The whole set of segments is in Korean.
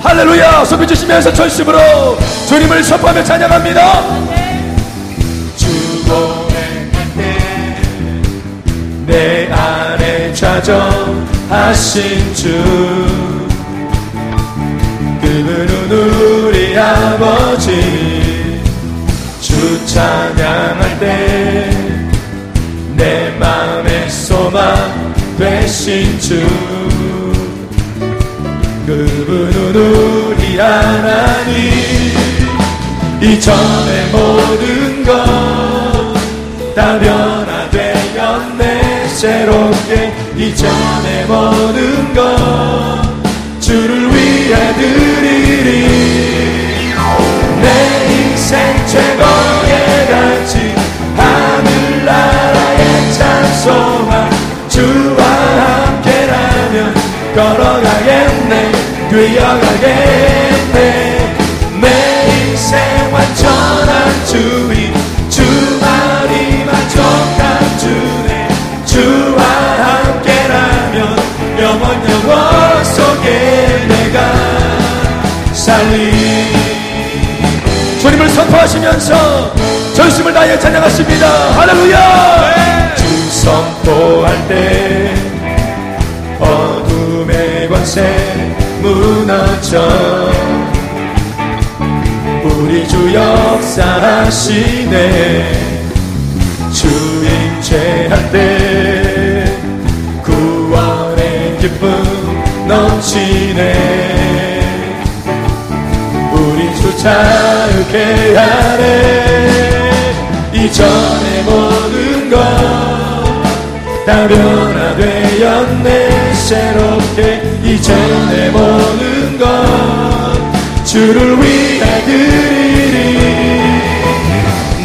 할렐루야 소리 주시면서 전심으로 주님을 선포하며 찬양합니다. 내 안에 좌정하신 주. 그분은 우리 아버지. 주 찬양할 때 내 마음의 소망 되신 주. 그분은 우리 하나님. 이전의 모든 것다 변화되었네 새롭게 이전의 모든 것 주를 위해 드리리. 내 인생 최 찬송아 주와 함께라면 걸어가겠네 뛰어가겠네. 내 인생 완전한 주인 주만이 만족한 주네 주와 함께라면 영원 영원 속에 내가 살리. 주님을 선포하시면서 전심을 다해 찬양하십니다. 할렐루야! 주 선포할 때 어둠의 권세 무너져 우리 주 역사하시네. 주인죄할 때 구원의 기쁨 넘치네. 우리 주 자유케 하네. 이전의 모든 것 다 변화 되었네. 새롭게 이전의 모든 것. 주를 위해 드리리.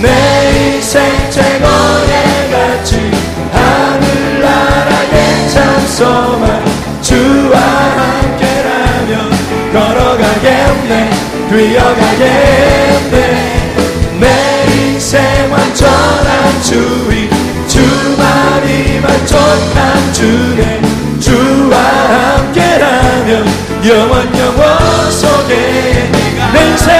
내 인생 최고의 가치 하늘나라의 찬송아 주와 함께라면 걸어가겠네 뛰어가겠네 만족한 주네 주와 함께라면 영원 영원 속에 내 인생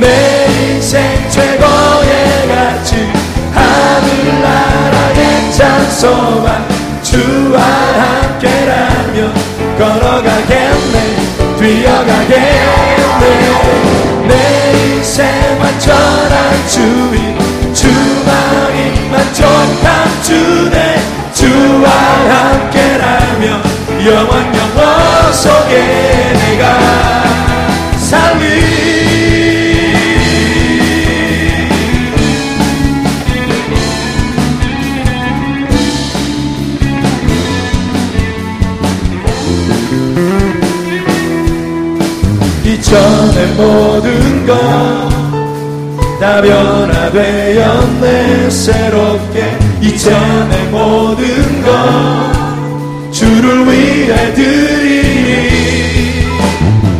내 인생 최고의 가치. 하늘나라의 찬송아 주와 함께라면 걸어가겠네 뛰어가겠네. 내 인생 완전한 주인 주만이 만족한 주네 주와 함께라면 영원 영원 속에 내가 살리. 이전의 모든 것 다 변화되었네 새롭게 이전의 모든 것 주를 위해 드리니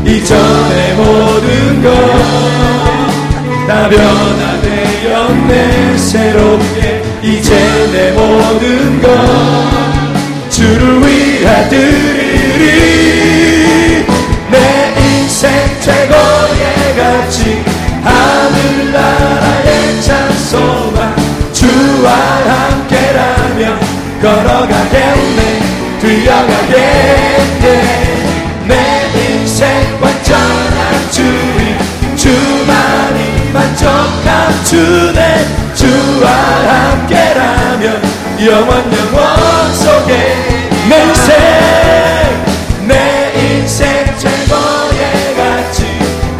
이전의 모든 것다 변화되었네. 새롭게 이제 내 모든 것 주를 위해 드리리 내 인생 최고의 가치 걸어가겠네 뛰어가겠네. 내 인생 완전한 주인 주만이 만족한 주네. 주와 함께라면 영원 영원 속에 내 인생 내 인생 최고의 가치.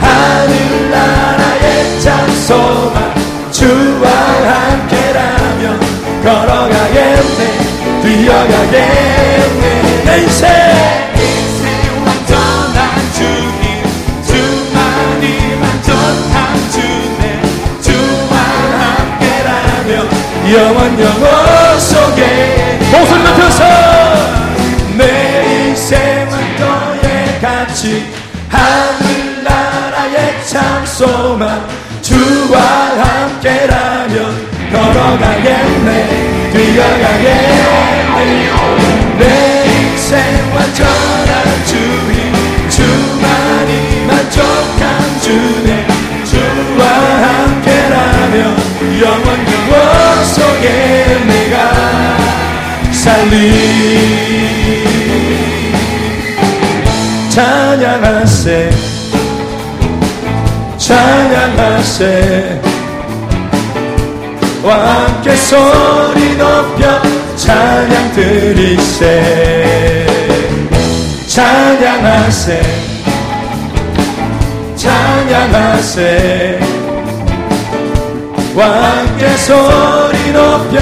하늘나라의 찬송아 주와 함께라면 걸어가겠네 뛰어가겠네 내 인생 완전한 주님 주만이 만족한 주네. 주와 함께라면 영원 영원 속에 목소리 높여서 내 인생은 너의 가치 하늘나라의 찬송아 주와 함께라면 뛰어가겠네 뛰어가겠네 생 완전한 주인 주만이 만족한 주네. 주와 함께라면 영원 영원 속에 내가 살리. 찬양하세. 찬양하세. 와 함께 소리 높여 찬양 드리세. 찬양하세. 찬양하세. 와 함께 소리 높여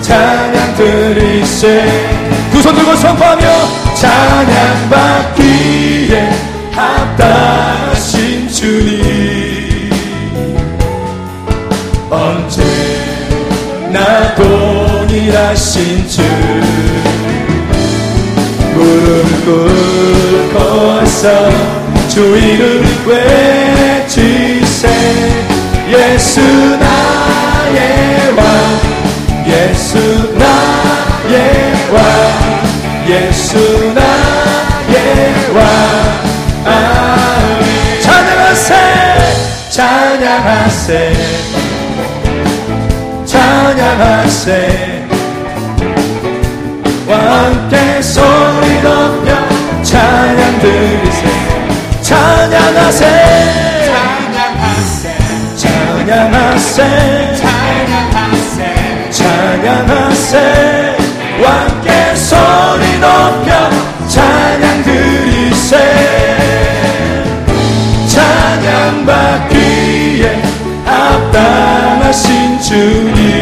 찬양 드리세. 두 손 들고 선포하며 찬양 받기에 합당하신 주님. 언제나 동일하신 주. 무릎 꿇고서 주 이름 외치세. 예수 나의 왕 예수 나의 왕 예수 나의 왕. 아멘 찬양하세 찬양하세 찬양하세 왕께 소리 높여 찬양 드리세 찬양하세 찬양하세 찬양하세 찬양하세 왕께 소리 높여 찬양 드리세 찬양 받기에 합당하신 주님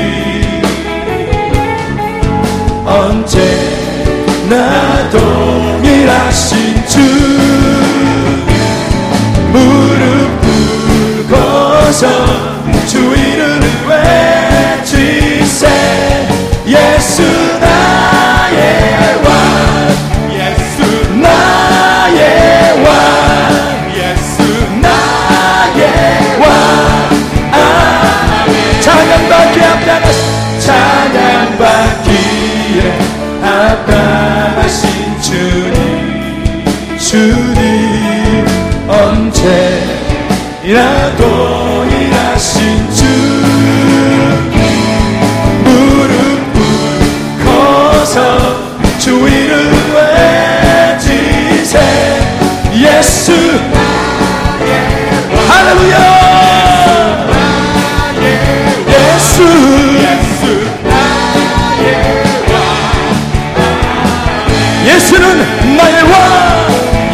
예수는 나의 왕.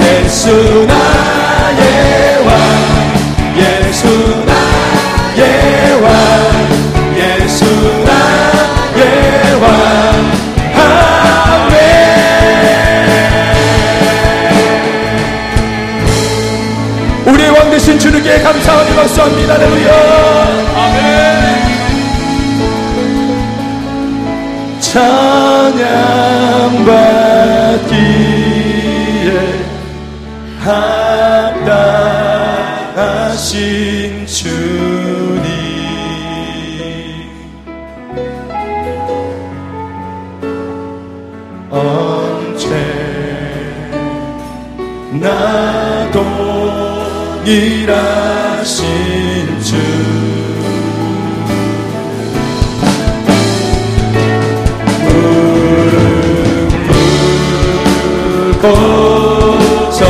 예수 나의 왕. 예수 나의 왕. 예수 나의 왕. 아멘. 우리의 왕 되신 주님께 감사하며 박수합니다. 할렐루야. 아멘 찬양받기에 합당하신 주님. 언제나 동일하신 주 고서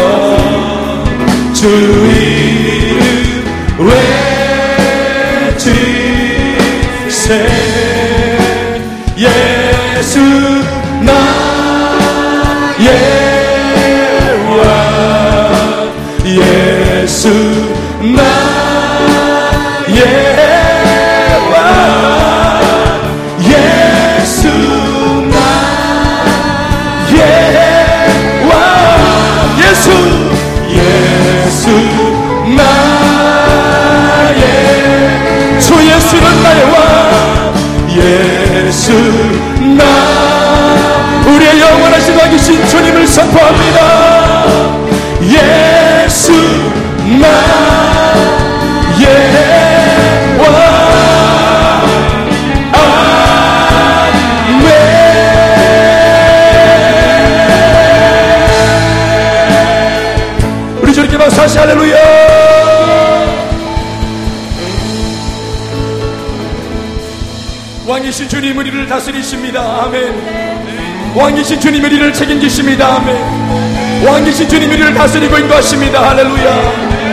주 이름 외치세. 예수 나의 왕 예수 나의 예수 나 우리의 영원하신 왕이신 주님을 선포합니다. 예수 나 예와 우리 주님께 할렐루야. 왕이신 주님 우리를 다스리십니다. 아멘. 왕이신 주님 우리를 책임지십니다. 아멘. 왕이신 주님 우리를 다스리고 인도하십니다. 할렐루야.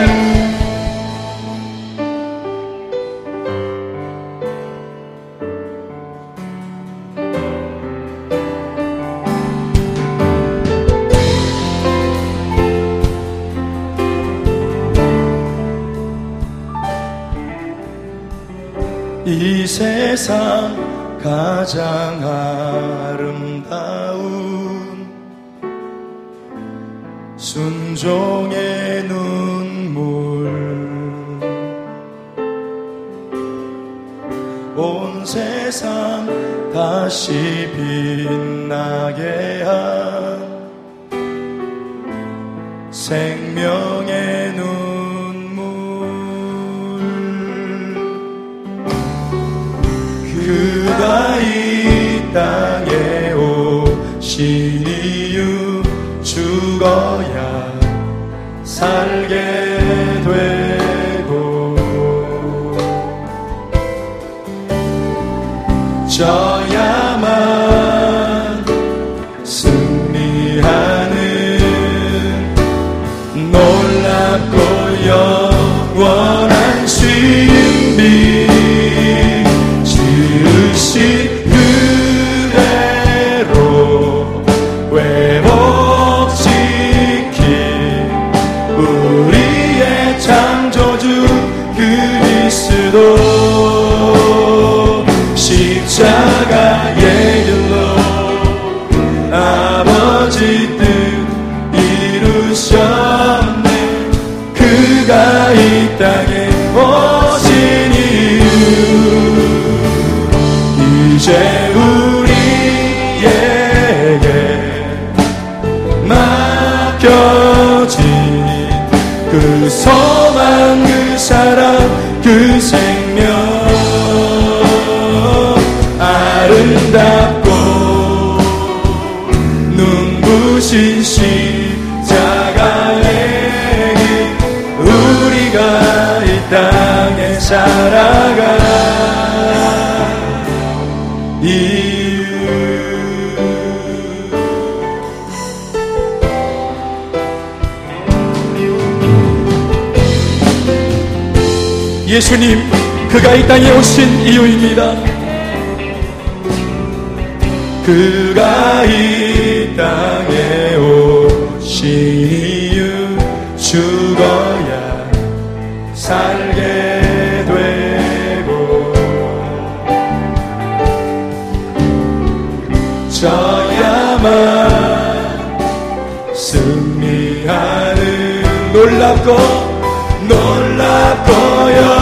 세상 가장 아름다운 순종의 눈물. 온 세상 다시 빛나게 한 신 이유 죽어야 살게 이루셨네. 그가 이 땅에 예수님 그가 이 땅에 오신 이유입니다. 그가 이 땅에 오신 이유 죽어야 살게 되고. 저야만 승리하는 놀랍고 놀랍고 영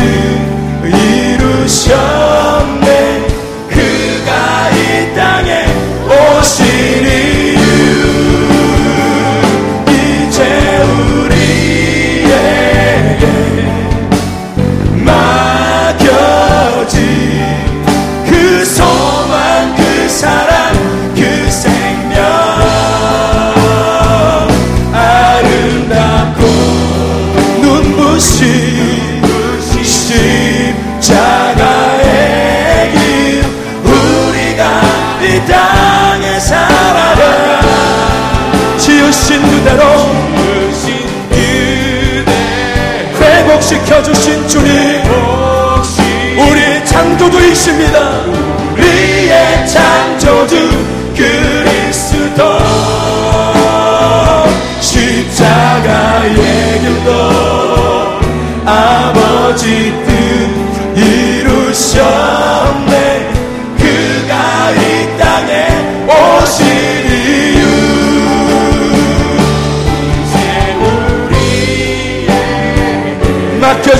회복시켜주신 주님. 우리 창조주이십니다. 우리의 창조주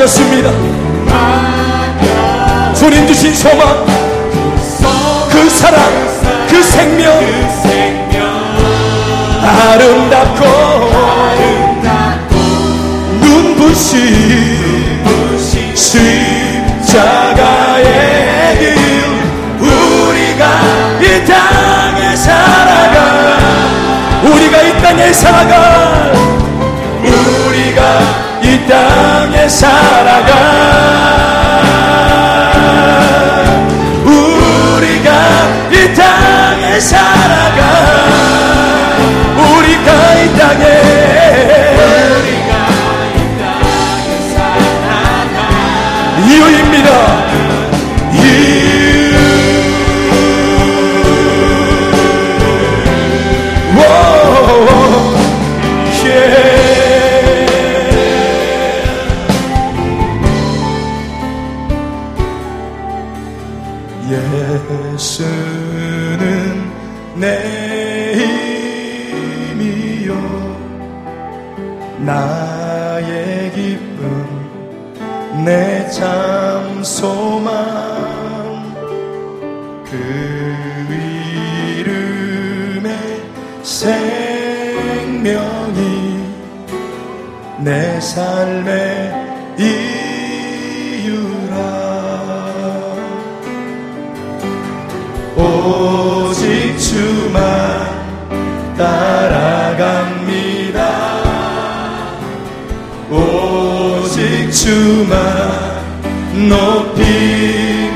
맡겨졌습니다. 주님 주신 소망 그 사랑 그 생명 아름답고, 눈부신, 십자가의 길 우리가 이 땅에 살아가 우리가 이 땅에 살아가 살아가. 살아가. 우리가 이 땅에. 우리가 이 땅에 살아가. 이유입니다 예. 예수는 내 힘이요 나의 기쁨 내 참 소망 그 이름의 생명이 내 삶의 주만 높이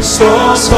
받으소서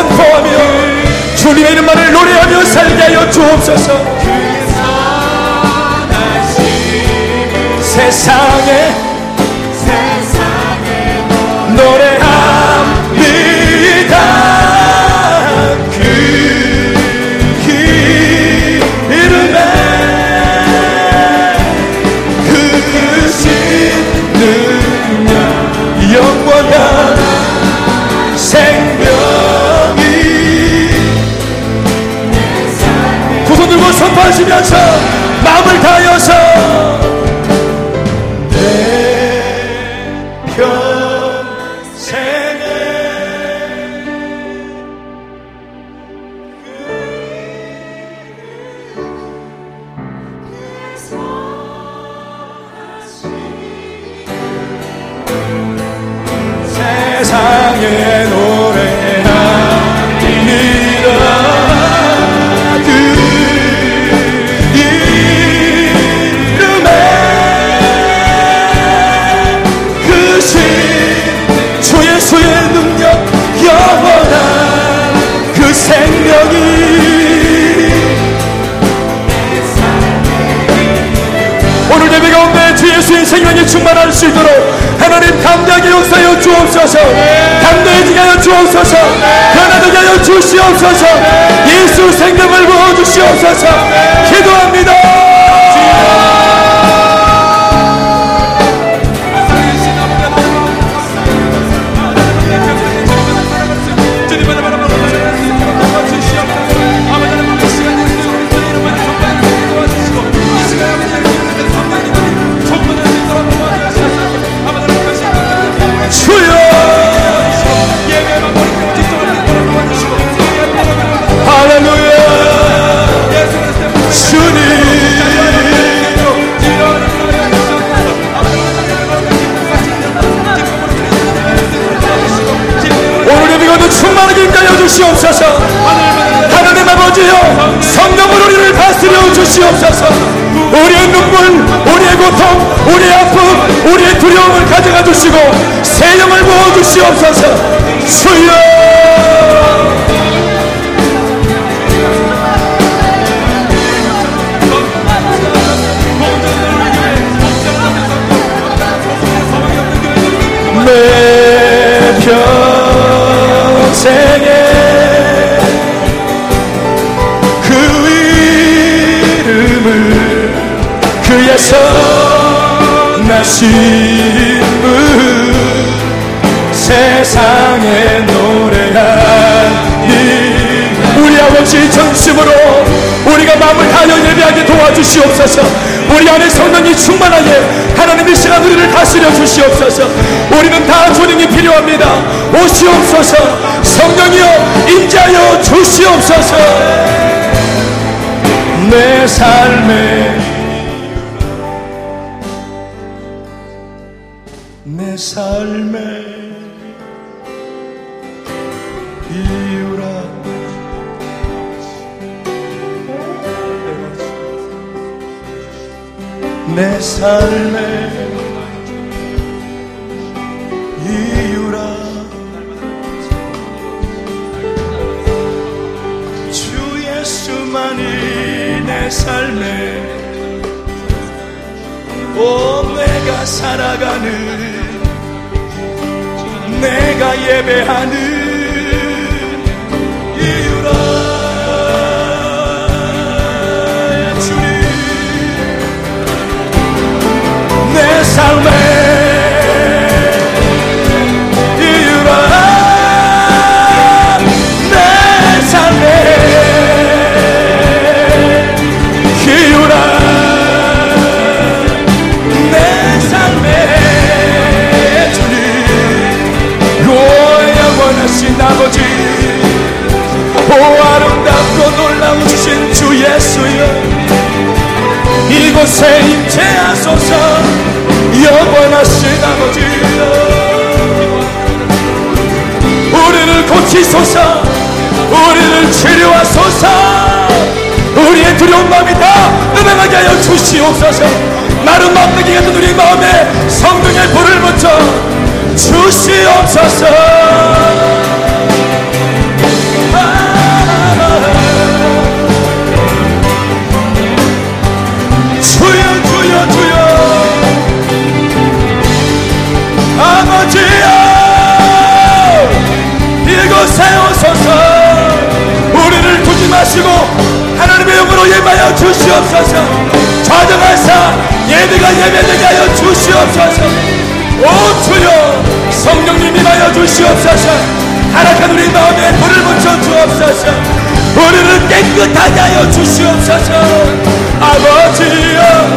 선포하며 주님의 이름만을 노래하며 살게 하여 주옵소서. 세상에 세상에 선 부어주 두려움을 가져가 주시고 새 영을 부어 주시옵소서. 주여! 내 평생에 그 이름을 그의 선하신 분 세상에 노래하니 우리 아버지 전심으로 우리가 마음을 다하여 예배하게 도와주시옵소서. 우리 안에 성령이 충만하게 하나님의 시간 우리를 다스려 주시옵소서. 우리는 다 조능이 필요합니다. 오시옵소서. 성령이여 인자하여 주시옵소서. 내 삶에 내 삶의 내 삶의 이유라. 주 예수만이 내 삶의 오 내가 살아가는 내가 예배하는 주시옵소서. 마른 막대기 같은 우리 마음에 성령의 불을 붙여 주시옵소서. 마시고 하나님의 영으로 예배하여 주시옵소서 좌정하사 예배가 예배되게 하여 주시옵소서. 오 주여 성령님 임하여 주시옵소서. 하락한 우리 마음에 불을 붙여 주옵소서. 우리를 깨끗하게 하여 주시옵소서. 아버지여